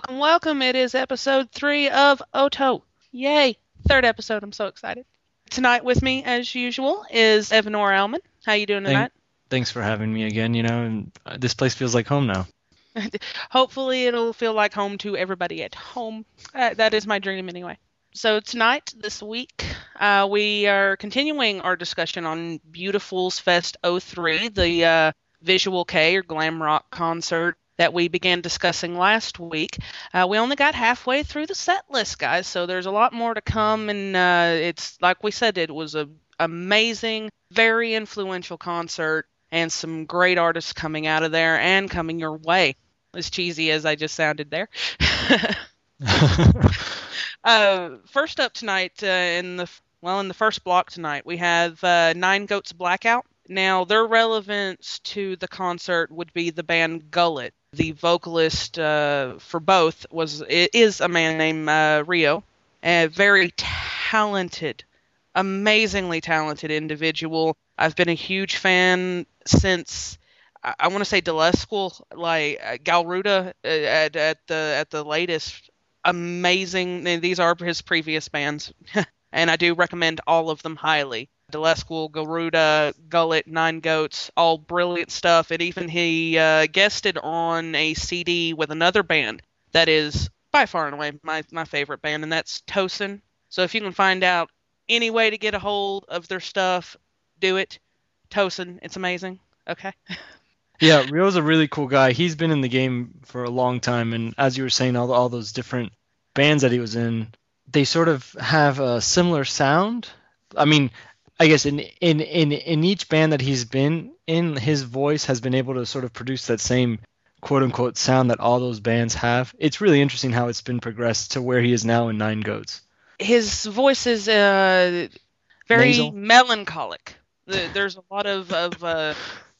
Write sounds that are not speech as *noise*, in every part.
Welcome, welcome. It is episode three of Oto. Yay! Third episode. I'm so excited. Tonight with me, as usual, is Evanor Alman. How you doing tonight? Thanks for having me again. You know, uh, this place feels like home now. *laughs* Hopefully, it'll feel like home to everybody at home. Uh, that is my dream, anyway. So tonight, this week, uh, we are continuing our discussion on Beauti-Fool's Fest 03, the uh, Visual Kei or glam rock concert that we began discussing last week. Uh, we only got halfway through the set list, guys, so there's a lot more to come. And uh, it's like we said, it was a amazing, very influential concert, and some great artists coming out of there and coming your way. As cheesy as I just sounded there. *laughs* *laughs* uh, first up tonight uh, in the well in the first block tonight we have uh, Nine Goats Blackout. Now their relevance to the concert would be the band Gullet. The vocalist uh, for both was is a man named uh, Ryo, a very talented, amazingly talented individual. I've been a huge fan since I, I want to say School, like uh, Garuda uh, at, at the at the latest. Amazing. These are his previous bands, *laughs* and I do recommend all of them highly. School, Garuda, Gullet, Nine Goats, all brilliant stuff. And even he uh, guested on a CD with another band that is by far and away my, my favorite band, and that's Tosin. So if you can find out any way to get a hold of their stuff, do it. Tosin, it's amazing. Okay. *laughs* yeah, Ryo's a really cool guy. He's been in the game for a long time, and as you were saying, all all those different bands that he was in, they sort of have a similar sound. I mean, I guess in in in in each band that he's been in, his voice has been able to sort of produce that same quote unquote sound that all those bands have. It's really interesting how it's been progressed to where he is now in Nine Goats. His voice is uh, very Nasal. melancholic. There's a lot of of uh,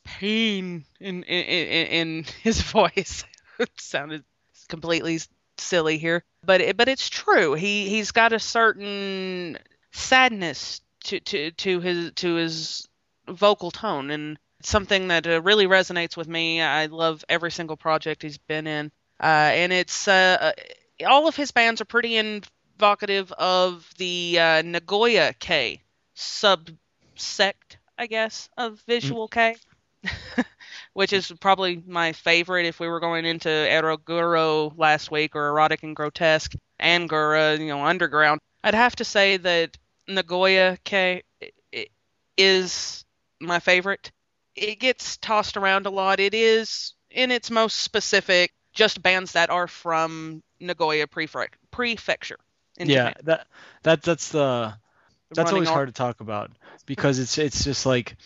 pain in, in in his *laughs* voice. it sounded completely silly here, but it, but it's true. He he's got a certain sadness to to to his to his vocal tone and something that uh, really resonates with me. I love every single project he's been in, uh, and it's uh, uh all of his bands are pretty evocative of the uh, Nagoya Kei subsect I guess, of mm. Visual *laughs* Kei, which is probably my favorite if we were going into Eroguro last week or Erotic and Grotesque and Gura, you know, Underground. I'd have to say that Nagoya Kei is my favorite. It gets tossed around a lot. It is, in its most specific, just bands that are from Nagoya Prefecture. yeah, Japan. that that that's the that's always hard to talk about because it's it's just like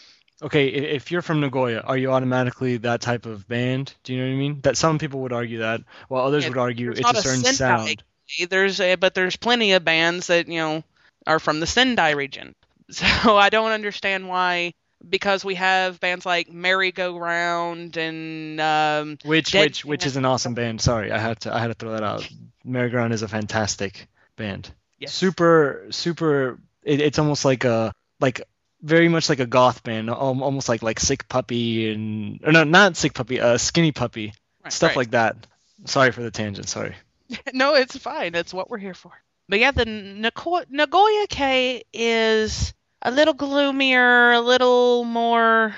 okay if you're from nagoya are you automatically that type of band do you know what i mean that some people would argue that while others yeah, would argue it's a certain a sound there's a, but there's plenty of bands that you know are from the sendai region *laughs* so i don't understand why because we have bands like Merry Go Round and um, which Dead which which is an awesome band. Sorry, I had to I had to throw that out. *laughs* Merry Go Round is a fantastic band. Yes. Super super it, it's almost like a like very much like a goth band, almost like like Sick Puppy and or no, not Sick Puppy, uh, Skinny Puppy, right, stuff right. like that. Sorry for the tangent. Sorry. *laughs* no, it's fine. That's what we're here for. But yeah, the Nagoya Kei is a little gloomier, a little more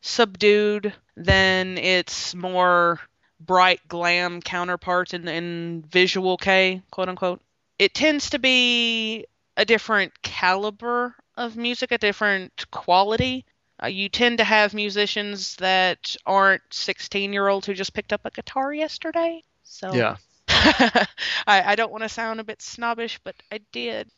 subdued than its more bright glam counterpart in, in visual Kei, quote unquote. It tends to be a different caliber of music, a different quality. Uh, you tend to have musicians that aren't 16 year olds who just picked up a guitar yesterday. So yeah, *laughs* I, I don't want to sound a bit snobbish, but I did.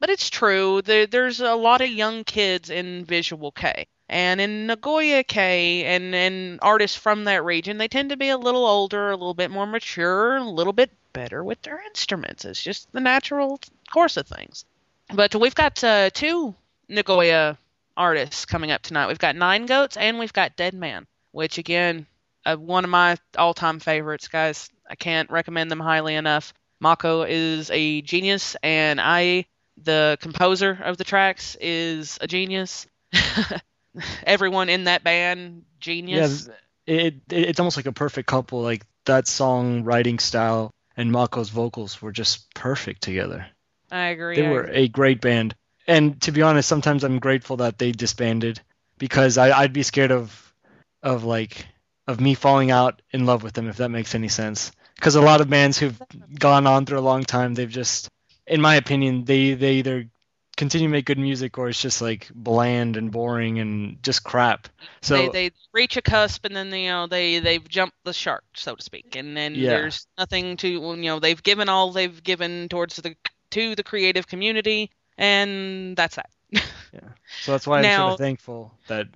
But it's true. There, there's a lot of young kids in Visual Kei. And in Nagoya Kei and, and artists from that region, they tend to be a little older, a little bit more mature, a little bit better with their instruments. It's just the natural course of things. But we've got uh, two Nagoya artists coming up tonight. We've got Nine Goats and we've got Dead Man, which again, uh, one of my all-time favorites, guys. I can't recommend them highly enough. Mako is a genius, and aie, the composer of the tracks, is a genius. *laughs* Everyone in that band, genius. Yeah, it, it, it's almost like a perfect couple. Like that song writing style and Mako's vocals were just perfect together. I agree. They I were agree. a great band. And to be honest, sometimes I'm grateful that they disbanded because I, I'd be scared of of like of me falling out in love with them if that makes any sense. Because a lot of bands who've gone on through a long time, they've just, in my opinion, they they either continue to make good music or it's just like bland and boring and just crap. So they, they reach a cusp and then you know they they've jumped the shark so to speak and then Yeah. there's nothing to you know they've given all they've given towards the to the creative community and that's that *laughs* yeah. so that's why I'm sort of thankful that.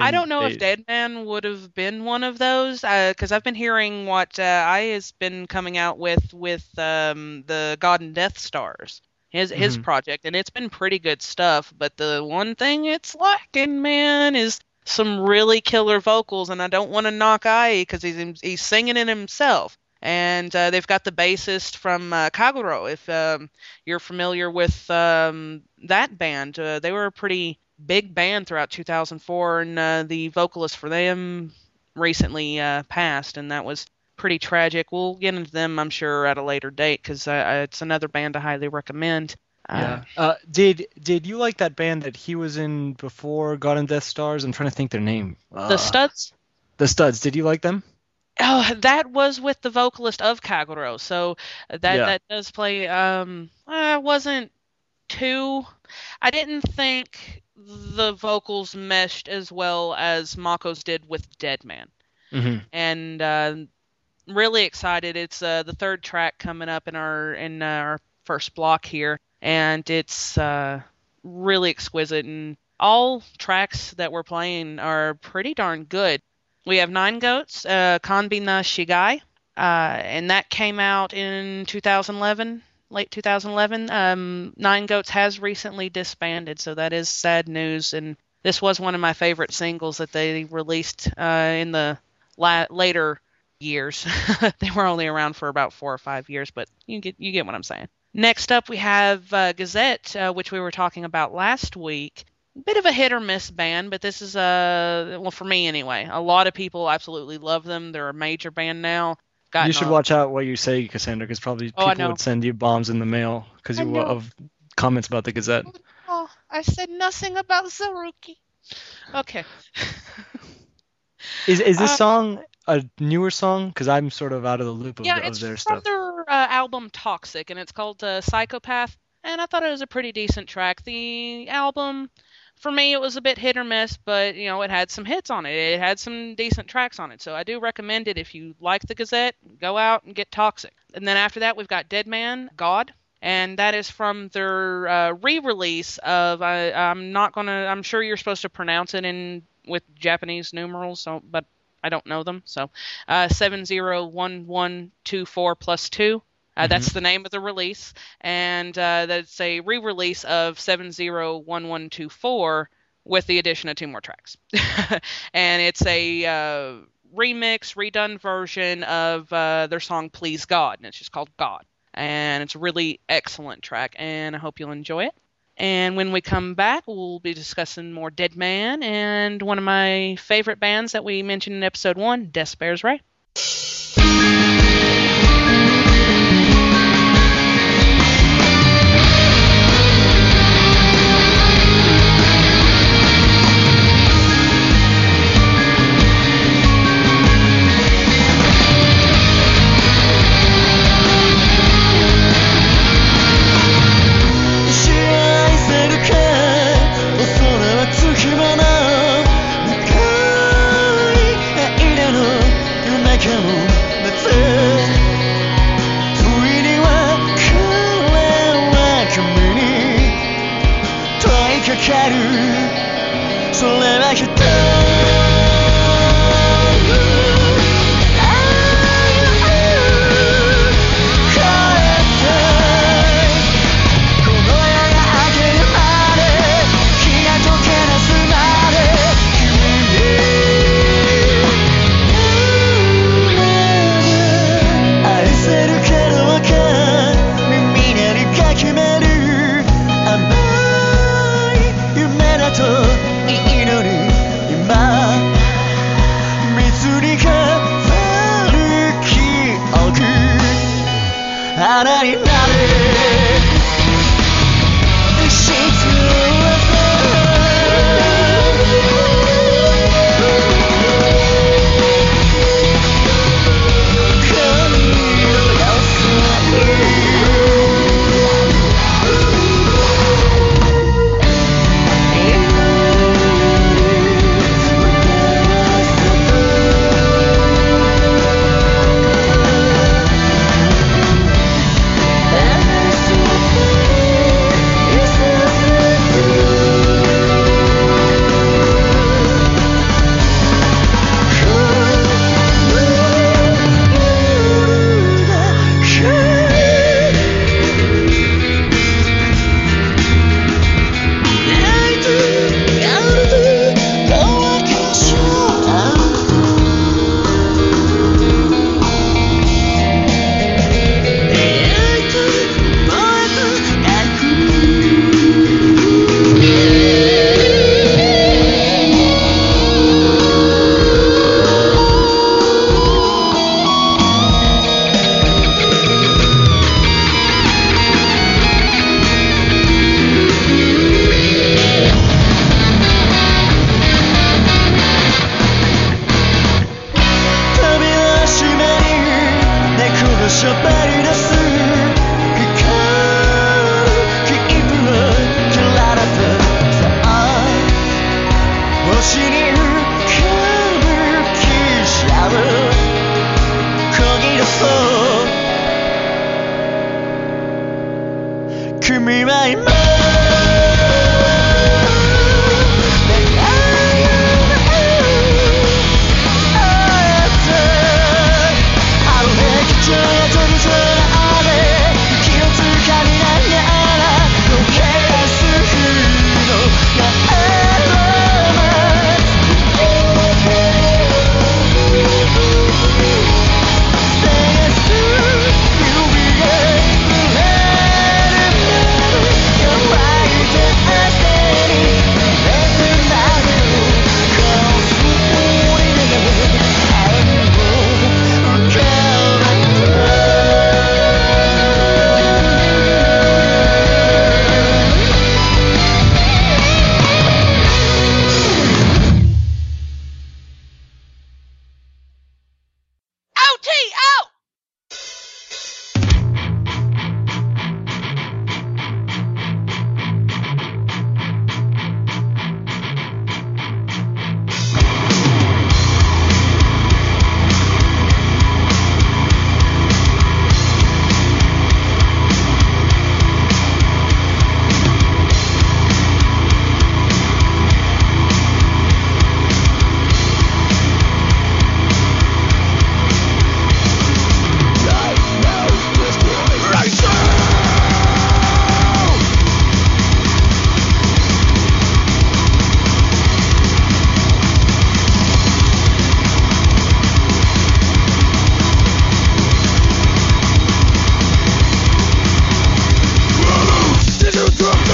I don't know they- if Dead Man would have been one of those because I've been hearing what uh, aie has been coming out with with um, the God and Death Stars, his his Mhm. project, and it's been pretty good stuff. But the one thing it's lacking, man, is some really killer vocals, and I don't want to knock aie because he's he's singing it himself. And uh, they've got the bassist from uh, Kagerou. If um, you're familiar with um, that band, uh, they were a pretty big band throughout 2004, and uh, the vocalist for them recently uh, passed, and that was pretty tragic. We'll get into them, I'm sure, at a later date because uh, it's another band I highly recommend. Uh, Yeah. Uh, did did you like that band that he was in before God and Death Stars? I'm trying to think their name. the Uh, Studs. The Studs. Did you like them? Oh, that was with the vocalist of Kagerou, so that Yeah. that does play. Um, I wasn't too. I didn't think the vocals meshed as well as Mako's did with Dead Man. Mm-hmm. and uh, really excited. It's uh, the third track coming up in our in uh, our first block here, and it's uh, really exquisite. And all tracks that we're playing are pretty darn good. We have Nine Goats, uh, Kanbina Shigai, uh, and that came out in 2011, late 2011. Um, Nine Goats has recently disbanded, so that is sad news. And this was one of my favorite singles that they released uh, in the la- later years. *laughs* they were only around for about four or five years, but you get you get what I'm saying. Next up, we have uh, Gazette, uh, which we were talking about last week. Bit of a hit or miss band, but this is a well for me anyway. A lot of people absolutely love them. They're a major band now. You should watch out what you say, Cassandra, because probably Oh, people would send you bombs in the mail because you of comments about the Gazette. Oh, I said nothing about Zaruki. Okay. Is is this Uh, song a newer song? Because I'm sort of out of the loop of, yeah, the- of it's their from their uh, album Toxic, and it's called uh, Psychopath. And I thought it was a pretty decent track. The album, for me, it was a bit hit or miss, but you know, it had some hits on it. It had some decent tracks on it, so I do recommend it. If you like the Gazette, go out and get Toxic. And then after that, we've got Dead Man, God. And that is from their uh, re-release of. I I'm not gonna. I'm sure you're supposed to pronounce it in with Japanese numerals, so but I don't know them. So uh, 701124 plus 2. Uh, That's the name of the release. And uh, that's a re release of 701124 with the addition of two more tracks. *laughs* and it's a uh, remix, redone version of uh, their song Please God. And it's just called God. And it's a really excellent track. And I hope you'll enjoy it. And when we come back, we'll be discussing more Dead Man and one of my favorite bands that we mentioned in episode one, D'espairsRay.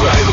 Right.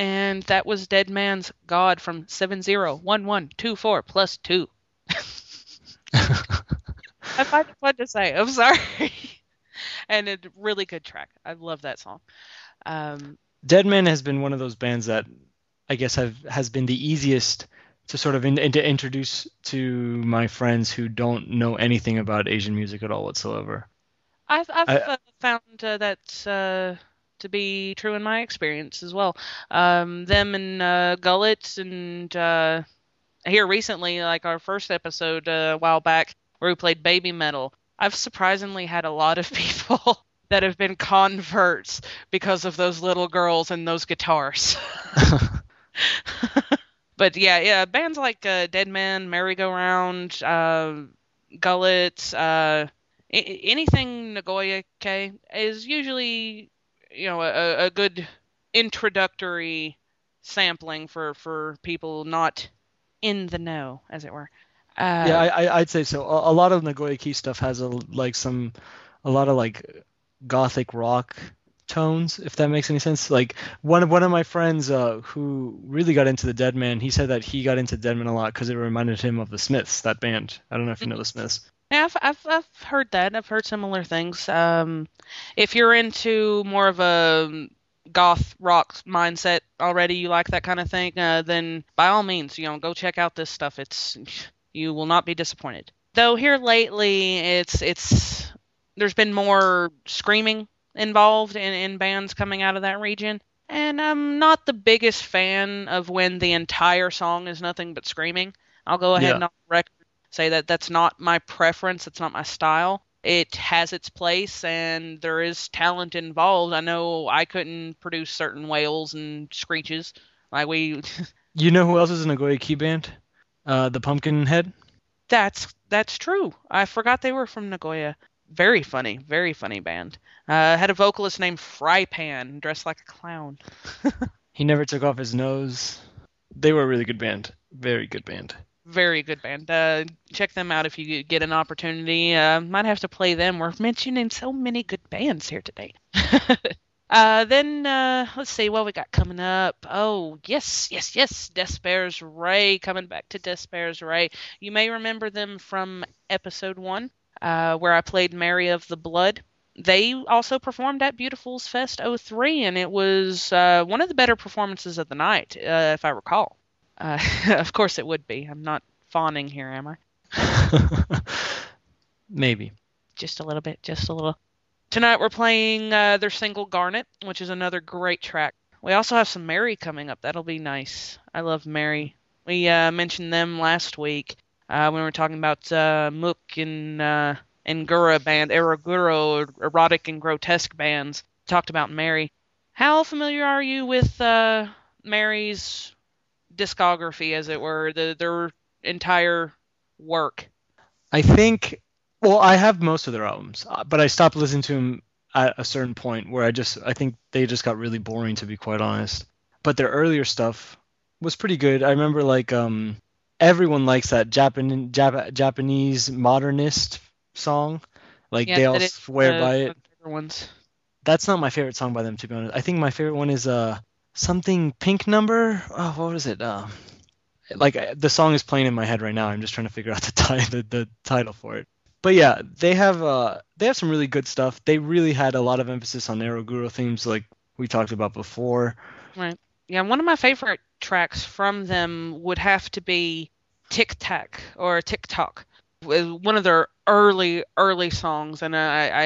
And that was Dead Man's God from 701124 plus 2. *laughs* I find it fun to say. I'm sorry. and a really good track. I love that song. Um, Dead Man has been one of those bands that I guess have has been the easiest to sort of in, to introduce to my friends who don't know anything about Asian music at all whatsoever. I've, I've I, uh, found uh, that uh, to be true in my experience as well. Um, them and uh, Gullet and uh, here recently, like our first episode uh, a while back, where we played Baby Metal. I've surprisingly had a lot of *laughs* people that have been converts because of those little girls and those guitars. *laughs* but yeah, yeah, bands like uh, Dead Man, Merry Go Round, uh, Gullet, uh, I- anything Nagoya Kei is usually you know a, a good introductory sampling for for people not in the know, as it were. Uh, yeah, I, I'd say so. A, a lot of Nagoya Kei stuff has a like some a lot of like gothic rock tones, if that makes any sense. Like one of one of my friends uh, who really got into the Dead Man, he said that he got into Dead Man a lot because it reminded him of the Smiths, that band. I don't know if you know the Smiths. Yeah, I've, I've, I've heard that. I've heard similar things. Um, if you're into more of a goth rock mindset already, you like that kind of thing, uh, then by all means, you know, go check out this stuff. It's you will not be disappointed. Though here lately, it's it's there's been more screaming involved in, in bands coming out of that region. And I'm not the biggest fan of when the entire song is nothing but screaming. I'll go ahead yeah. and on record say that that's not my preference. It's not my style. It has its place, and there is talent involved. I know I couldn't produce certain wails and screeches like we. *laughs* you know who else is a Nagoya Kei band? Uh, the Pumpkinhead. That's that's true. I forgot they were from Nagoya. Very funny, very funny band. Uh, had a vocalist named Frypan, dressed like a clown. *laughs* he never took off his nose. They were a really good band. Very good band very good band. Uh, check them out if you get an opportunity. Uh, might have to play them. We're mentioning so many good bands here today. *laughs* uh, then uh, let's see what we got coming up. Oh yes, yes, yes. D'espairsRay coming back to D'espairsRay. You may remember them from episode one, uh, where I played Mary of the Blood. They also performed at Beauti-Fool's Fest 03, and it was uh, one of the better performances of the night, if I recall. Uh, *laughs* of course it would be. I'm not fawning here, am I? *laughs* Maybe. Just a little bit, just a little. Tonight we're playing uh, their single Garnet, which is another great track. We also have some Merry coming up. That'll be nice. I love Merry. We uh, mentioned them last week uh, when we were talking about uh, MUCC and uh, and Gura band, Eroguro, erotic and grotesque bands. Talked about Merry. How familiar are you with uh, Merry's discography, as it were, the, their entire work? I think. Well, I have most of their albums, uh, but I stopped listening to them at a certain point where I just I think they just got really boring to be quite honest. But their earlier stuff was pretty good. I remember like um everyone likes that Japan Jap- Japanese modernist song. Like yeah, they all swear by it. Ones. That's not my favorite song by them to be honest. I think my favorite one is uh something pink number. Oh, what was it? Uh, like uh, the song is playing in my head right now. I'm just trying to figure out the, *laughs* the, the title for it. But yeah, they have uh they have some really good stuff. They really had a lot of emphasis on Eroguro themes, like we talked about before. Right. Yeah, one of my favorite tracks from them would have to be Tic Tac or TikTok. One of their early early songs, and I, I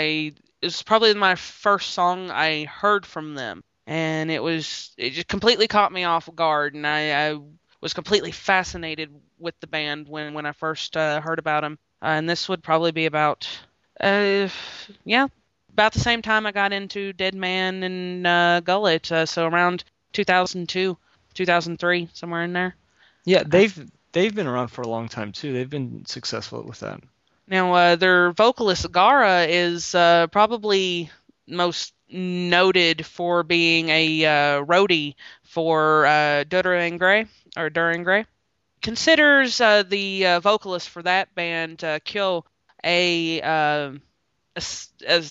it was probably my first song I heard from them and it was it just completely caught me off guard, and I, I was completely fascinated with the band when when I first uh, heard about them. Uh, and this would probably be about, uh, yeah, about the same time I got into Dead Man and uh, Gullet, uh, so around 2002, 2003, somewhere in there. Yeah, they've they've been around for a long time too. They've been successful with that. Now, uh, their vocalist Gara is uh, probably most noted for being a uh, roadie for uh, Dir en grey or Dir en grey. Considers uh, the uh, vocalist for that band, uh, Kyo, a, uh, a,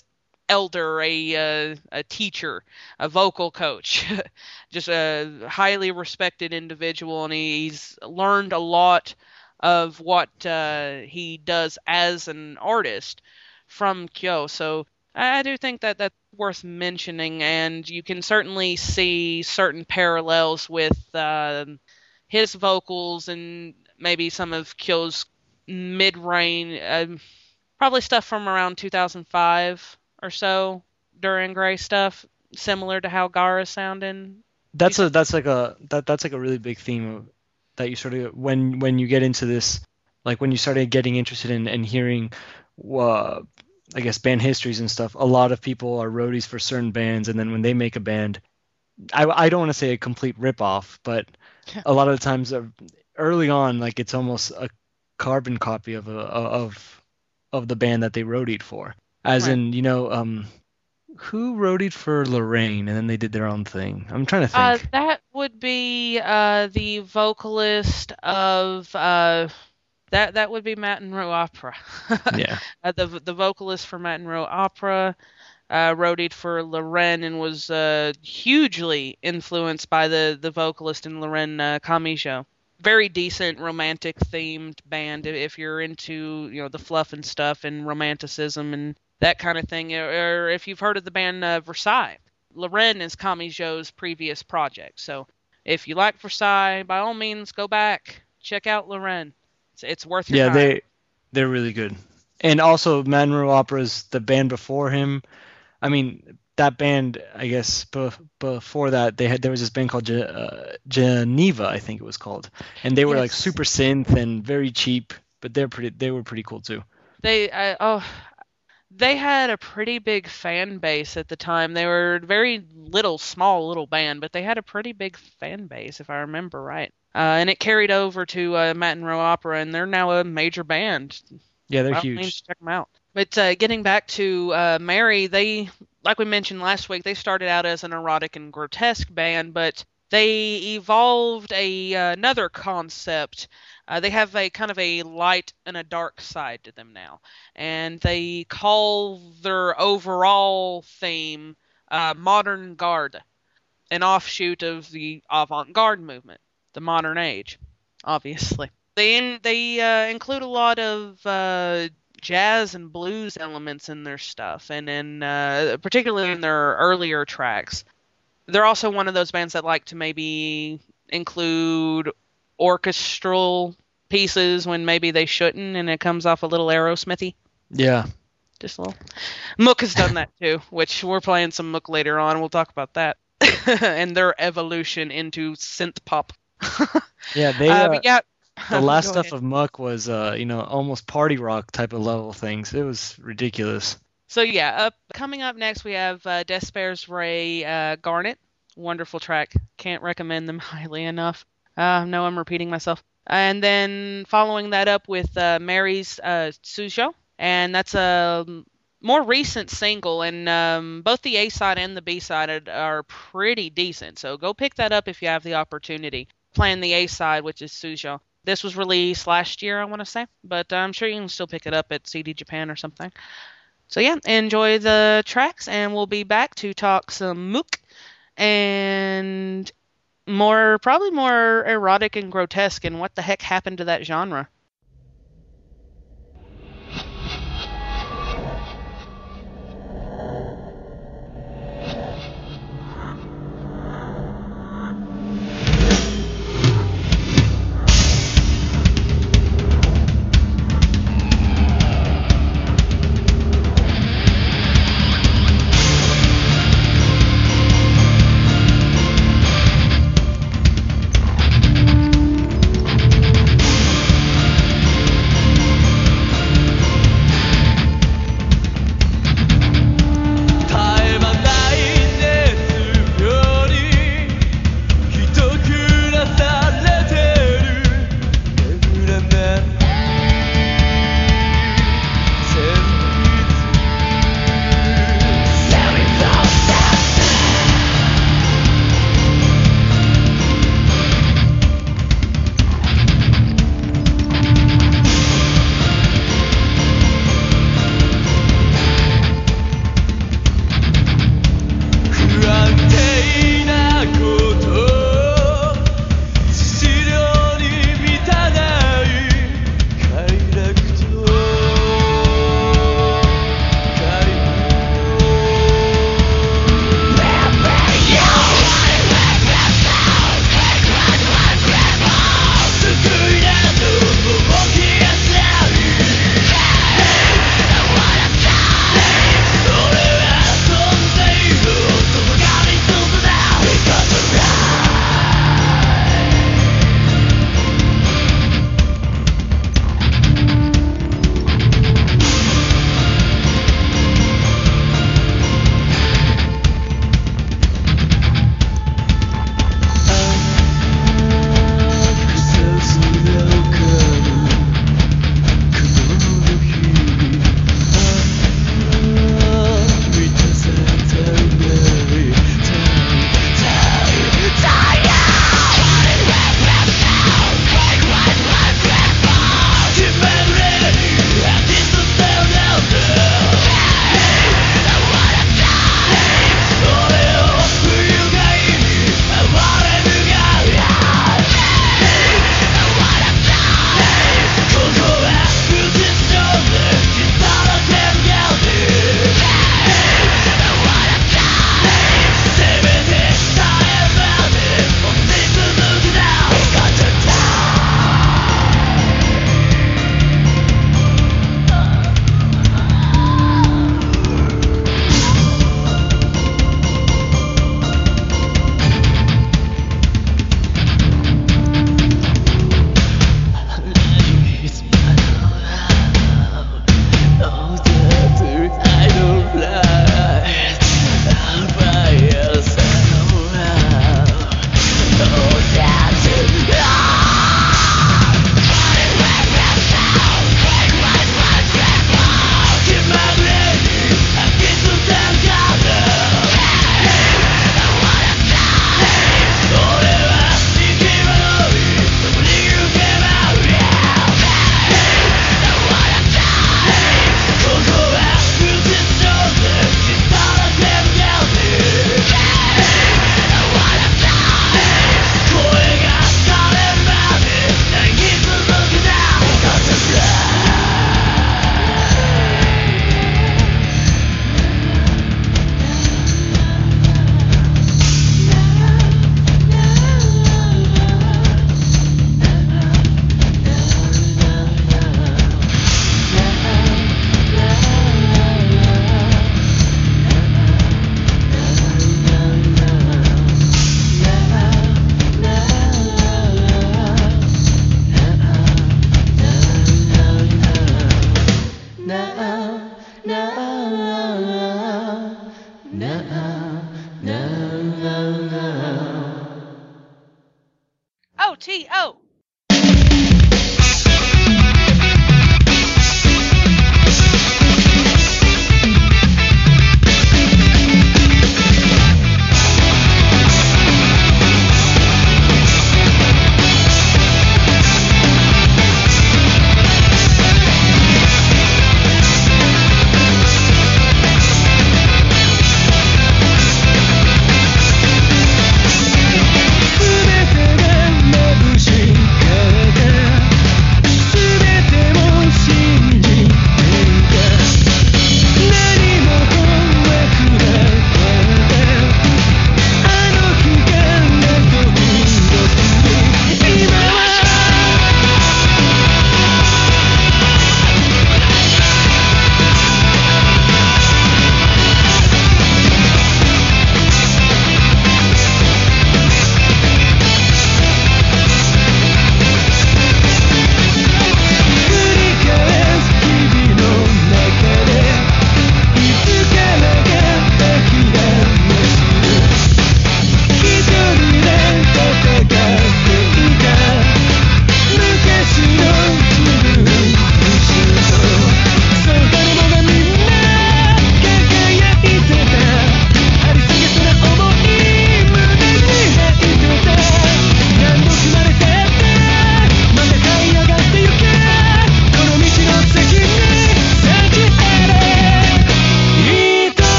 elder, a uh, a teacher, a vocal coach, *laughs* just a highly respected individual, and he's learned a lot of what he does as an artist from Kyo. So I do think that that's worth mentioning, and you can certainly see certain parallels with uh, his vocals and maybe some of Kyo's mid range, uh, probably stuff from around 2005 or so Dir en grey stuff, similar to how Gara's sounding. That's a that's like a that that's like a really big theme that you sort of when when you get into this, like when you started getting interested in and hearing, uh, I guess band histories and stuff. A lot of people are roadies for certain bands, and then when they make a band, I I don't want to say a complete rip off, but a lot of the times uh, early on, like it's almost a carbon copy of a of of the band that they roadied for. As right. in, you know, um, who roadied for Lareine and then they did their own thing? I'm trying to uh, think. Uh, that would be uh, the vocalist of uh, that. That would be Matenrou Opera. *laughs* yeah. Uh, the the vocalist for Matenrou Opera uh, roadied for Lareine and was uh, hugely influenced by the the vocalist in Lareine uh, Kamijo very decent romantic themed band if you're into you know the fluff and stuff and romanticism and that kind of thing or if you've heard of the band uh, Versailles Lareine is Kamijo's previous project so if you like Versailles by all means go back check out Lareine it's, it's worth your yeah time. they they're really good and also Matenrou Opera's the band before him I mean that band, I guess, be- before that, they had there was this band called Ge- uh, Jeniva, I think it was called, and they were yes. like super synth and very cheap, but they're pretty. They were pretty cool too. They, I, oh, they had a pretty big fan base at the time. They were a very little, small little band, but they had a pretty big fan base, if I remember right. Uh, and it carried over to uh, Matenrou Opera, and they're now a major band. Yeah, they're huge. Check them out. But uh, getting back to uh, Merry, they like we mentioned last week, they started out as an erotic and grotesque band, but they evolved a uh, another concept. Uh, they have a kind of a light and a dark side to them now, and they call their overall theme uh, modern garde, an offshoot of the avant-garde movement, the modern age, obviously. They in, they uh, include a lot of uh, jazz and blues elements in their stuff, and in uh, particularly in their earlier tracks. They're also one of those bands that like to maybe include orchestral pieces when maybe they shouldn't, and it comes off a little Aerosmithy. Yeah. Just a little. MUCC has done that too, which we're playing some MUCC later on. We'll talk about that *laughs* and their evolution into synth pop. *laughs* yeah, they. Uh, uh, yeah, *laughs* the last stuff ahead. of MUCC was, uh, you know, almost party rock type of level things. It was ridiculous. So yeah, coming up next we have uh, D'espairsRay uh, Garnet. Wonderful track. Can't recommend them *laughs* highly enough. Uh, no, I'm repeating myself. And then following that up with uh, Merry's uh, Sujo, and that's a more recent single, and um, both the A side and the B side are pretty decent. So go pick that up if you have the opportunity. Playing the A side, which is Sujo. This was released last year, I want to say, but I'm sure you can still pick it up at CD Japan or something. So yeah, enjoy the tracks, and we'll be back to talk some MUCC and more, probably more erotic and grotesque, and what the heck happened to that genre.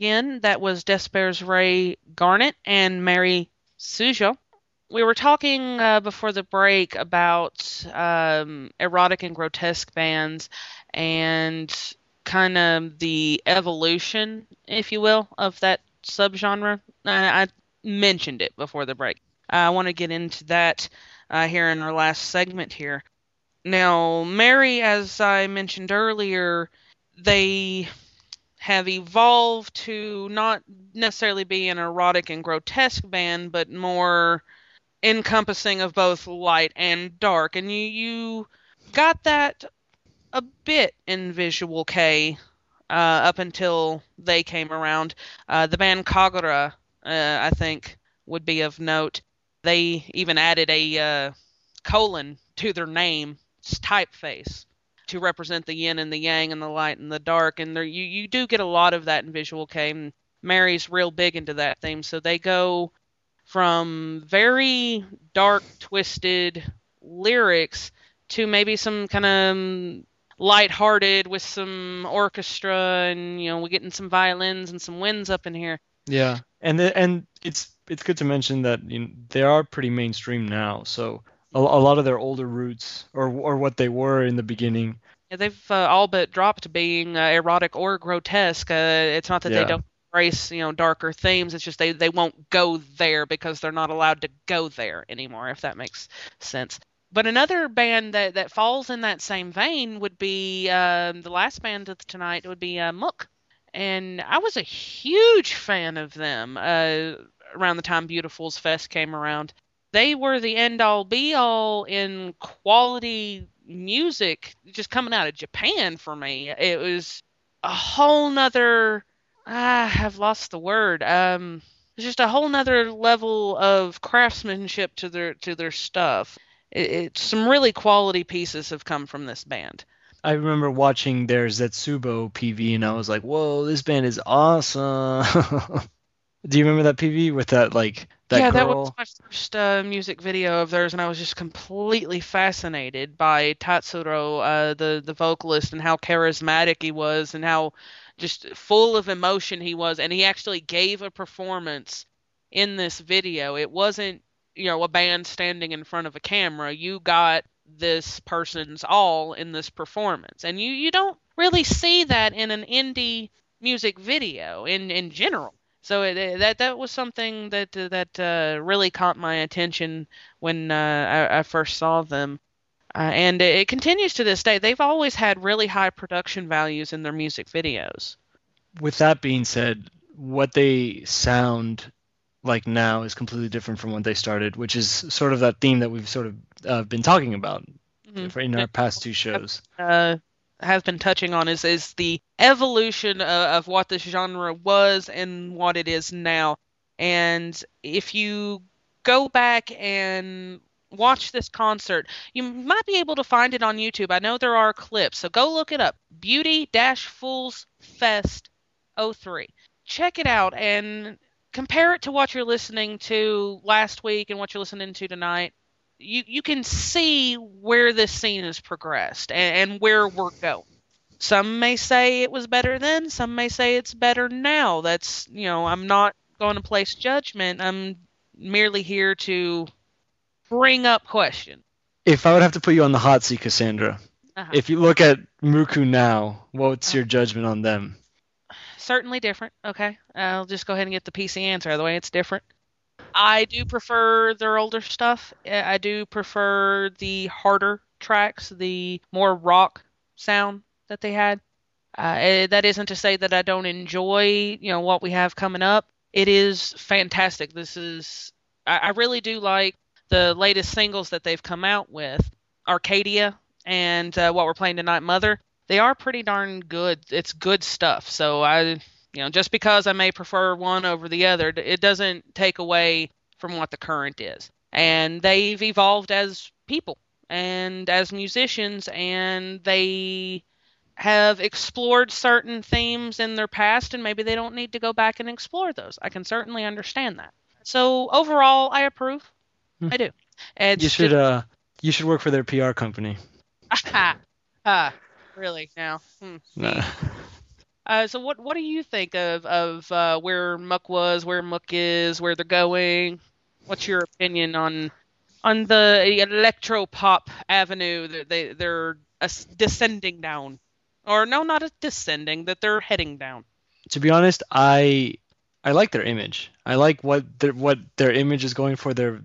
Again, that was Despairs Ray Garnet and Merry Sujo. We were talking uh, before the break about um, erotic and grotesque bands and kind of the evolution, if you will, of that subgenre. I, I mentioned it before the break. I want to get into that uh, here in our last segment here. Now, Merry, as I mentioned earlier, they have evolved to not necessarily be an erotic and grotesque band, but more encompassing of both light and dark. And you you got that a bit in Visual Kei uh, up until they came around. Uh, the band Kagrra, uh, I think, would be of note. They even added a uh, colon to their name, typeface. To represent the yin and the yang and the light and the dark. And there, you you do get a lot of that in Visual Kei. And Merry's real big into that theme, so they go from very dark, twisted lyrics to maybe some kind of um, light-hearted with some orchestra and you know we're getting some violins and some winds up in here Yeah, and the, and it's it's good to mention that you know, they are pretty mainstream now. So a, a lot of their older roots, or or what they were in the beginning, yeah, they've uh, all but dropped being uh, erotic or grotesque. Uh, it's not that Yeah. they don't embrace you know darker themes. It's just they they won't go there because they're not allowed to go there anymore if that makes sense. But another band that that falls in that same vein would be um, the last band of tonight would be uh, MUCC. And I was a huge fan of them uh, around the time Beauti-Fool's Fest came around. They were the end all be all in quality music just coming out of Japan for me. It was a whole nother I have lost the word. Um it's just a whole nother level of craftsmanship to their to their stuff. It, it, some really quality pieces have come from this band. I remember watching their Zetsubo PV and I was like, "Whoa, this band is awesome." *laughs* Do you remember that PV with that like that yeah, that was my first uh, music video of theirs, and I was just completely fascinated by Tatsuro, uh, the the vocalist, and how charismatic he was, and how just full of emotion he was, and he actually gave a performance in this video. It wasn't you know a band standing in front of a camera. You got this person's all in this performance, and you you don't really see that in an indie music video in in general. So it, it- that that was something that that uh, really caught my attention when uh, I, I first saw them, uh, and it continues to this day. They've always had really high production values in their music videos. With that being said, what they sound like now is completely different from when they started, which is sort of that theme that we've sort of uh, been talking about Mhm. in our past two shows. uh, has been touching on is is the evolution of, of what this genre was and what it is now. And if you go back and watch this concert, you might be able to find it on YouTube. I know there are clips, so go look it up. Beauty Dash Fools Fest 03. Check it out and compare it to what you're listening to last week and what you're listening to tonight you you can see where this scene has progressed and, and where we're going. Some may say it was better then, some may say it's better now. That's you know, I'm not going to place judgment. I'm merely here to bring up question. If I would have to put you on the hot seat, Cassandra, Uh-huh. if you look at MUCC now, what's your judgment on them? Certainly different. Okay, I'll just go ahead and get the PC answer the way. It's different. I do prefer their older stuff. Uh, I do prefer the harder tracks, the more rock sound that they had. Uh, eh, that isn't to say that I don't enjoy, you know, what we have coming up. It is fantastic. This is, I, I really do like the latest singles that they've come out with, Arcadia and uh, what we're playing tonight, Mother. They are pretty darn good. It's good stuff. So I, you know, just because I may prefer one over the other, it doesn't take away from what the current is. And they've evolved as people and as musicians, and they have explored certain themes in their past, and maybe they don't need to go back and explore those. I can certainly understand that. So overall, I approve. Hmm. I do. It's you should just- uh you should work for their PR company. *laughs* ah, really now. Hmm. Nah. Uh, so what what do you think of of uh, where MUCC was, where MUCC is, where they're going? What's your opinion on on the electro pop avenue that they they're descending down, or no, not a descending, that they're heading down? to be honest, I I like their image. I like what their what their image is going for. Their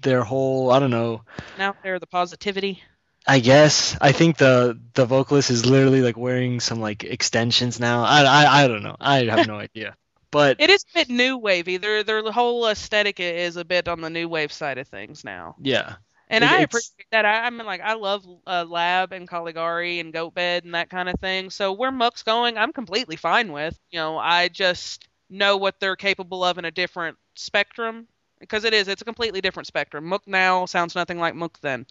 their whole I don't know. Now there, the positivity. I guess I think the the vocalist is literally like wearing some like extensions now. I I, I don't know. I have no *laughs* idea. But It is a bit new wavy. Their their whole aesthetic is a bit on the new wave side of things now. yeah, And It- I appreciate that. I, I mean, like, I love uh, Lab and Caligari and Goatbed and that kind of thing. So where MUCC's going, I'm completely fine with. You know, I just know what they're capable of in a different spectrum because it is. It's a completely different spectrum. MUCC now sounds nothing like MUCC then.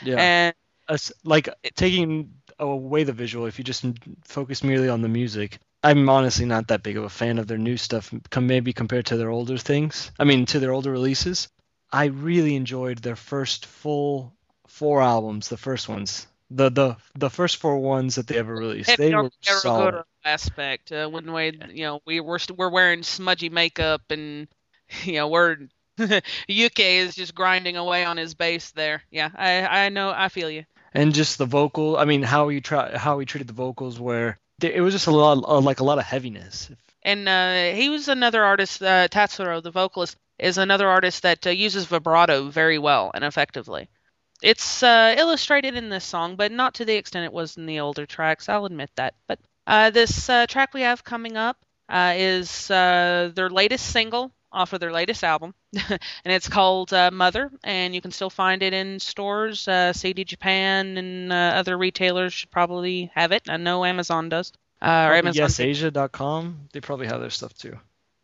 yeah. And As- like taking away the visual, if you just focus merely on the music, I'm honestly not that big of a fan of their new stuff, maybe compared to their older things. I mean, to their older releases. I really enjoyed their first full four albums, the first ones, the the the first four ones that they ever released. They were solid. Aspect uh, when we, you know, we were we're wearing smudgy makeup and *laughs* you know we're *laughs* YUKKE is just grinding away on his bass there. Yeah, I I know I feel you. And just the vocal, I mean, how he try how he treated the vocals, where it was just a lot uh, like a lot of heaviness. And uh, he was another artist, uh, Tatsuro, the vocalist, is another artist that uh, uses vibrato very well and effectively. It's uh, illustrated in this song, but not to the extent it was in the older tracks. I'll admit that. But uh, this uh, track we have coming up is their latest single off of their latest album, *laughs* and it's called uh, Mother, and you can still find it in stores. Uh, CD Japan and uh, other retailers should probably have it. I know Amazon does. Uh, or Amazon. YesAsia.com. They probably have their stuff too.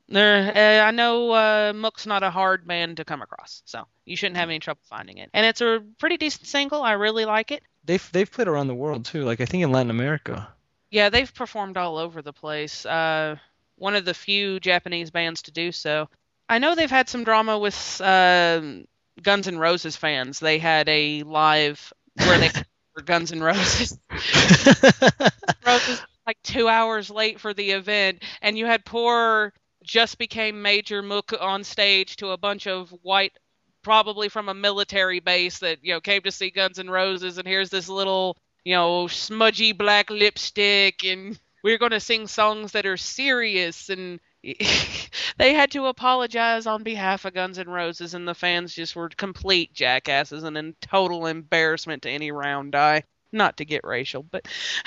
There, uh, I know uh, MUCC's not a hard man to come across, so you shouldn't have any trouble finding it. And it's a pretty decent single. I really like it. They've they've played around the world too. Like I think in Latin America. Yeah, they've performed all over the place. Uh, one of the few Japanese bands to do so. I know they've had some drama with uh, Guns N' Roses fans. They had a live where they *laughs* were Guns N' Roses. *laughs* Roses like two hours late for the event, and you had poor just became Major MUCC on stage to a bunch of white, probably from a military base that you know came to see Guns N' Roses, and here's this little you know smudgy black lipstick, and we're going to sing songs that are serious and *laughs* they had to apologize on behalf of Guns N' Roses, and the fans just were complete jackasses and in total embarrassment to any round eye. Not to get racial, but. *laughs*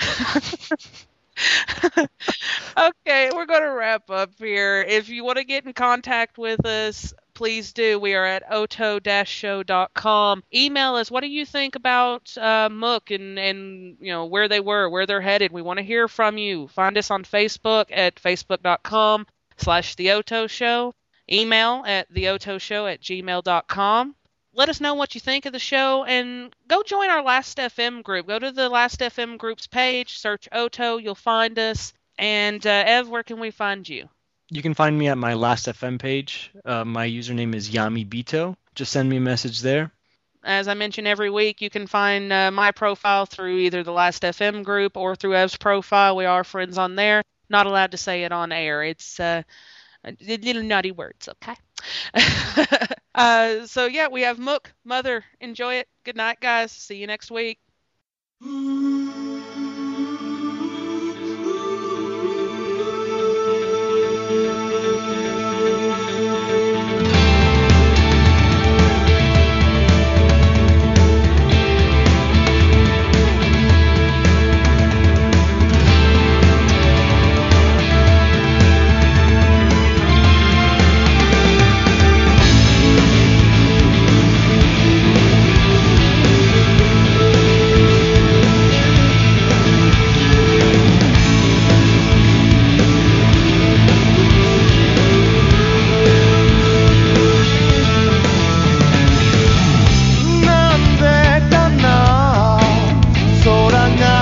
okay, we're going to wrap up here. If you want to get in contact with us, please do. We are at oto-show.com. Email us. What do you think about uh, MUCC and, and you know where they were, where they're headed? We want to hear from you. Find us on Facebook at facebook.com slash the Oto Show. Email at theotoshow at gmail.com. Let us know what you think of the show and go join our Last FM group. Go to the Last FM group's page, search Oto, you'll find us. And uh, Ev, where can we find you? You can find me at my Last FM page. Uh, my username is Yami Bito. Just send me a message there. As I mention every week, you can find uh, my profile through either the Last FM group or through Ev's profile. We are friends on there. Not allowed to say it on air. It's uh, little naughty words, okay? *laughs* uh, so yeah, we have MUCC, Mother. Enjoy it. Good night, guys. See you next week. night.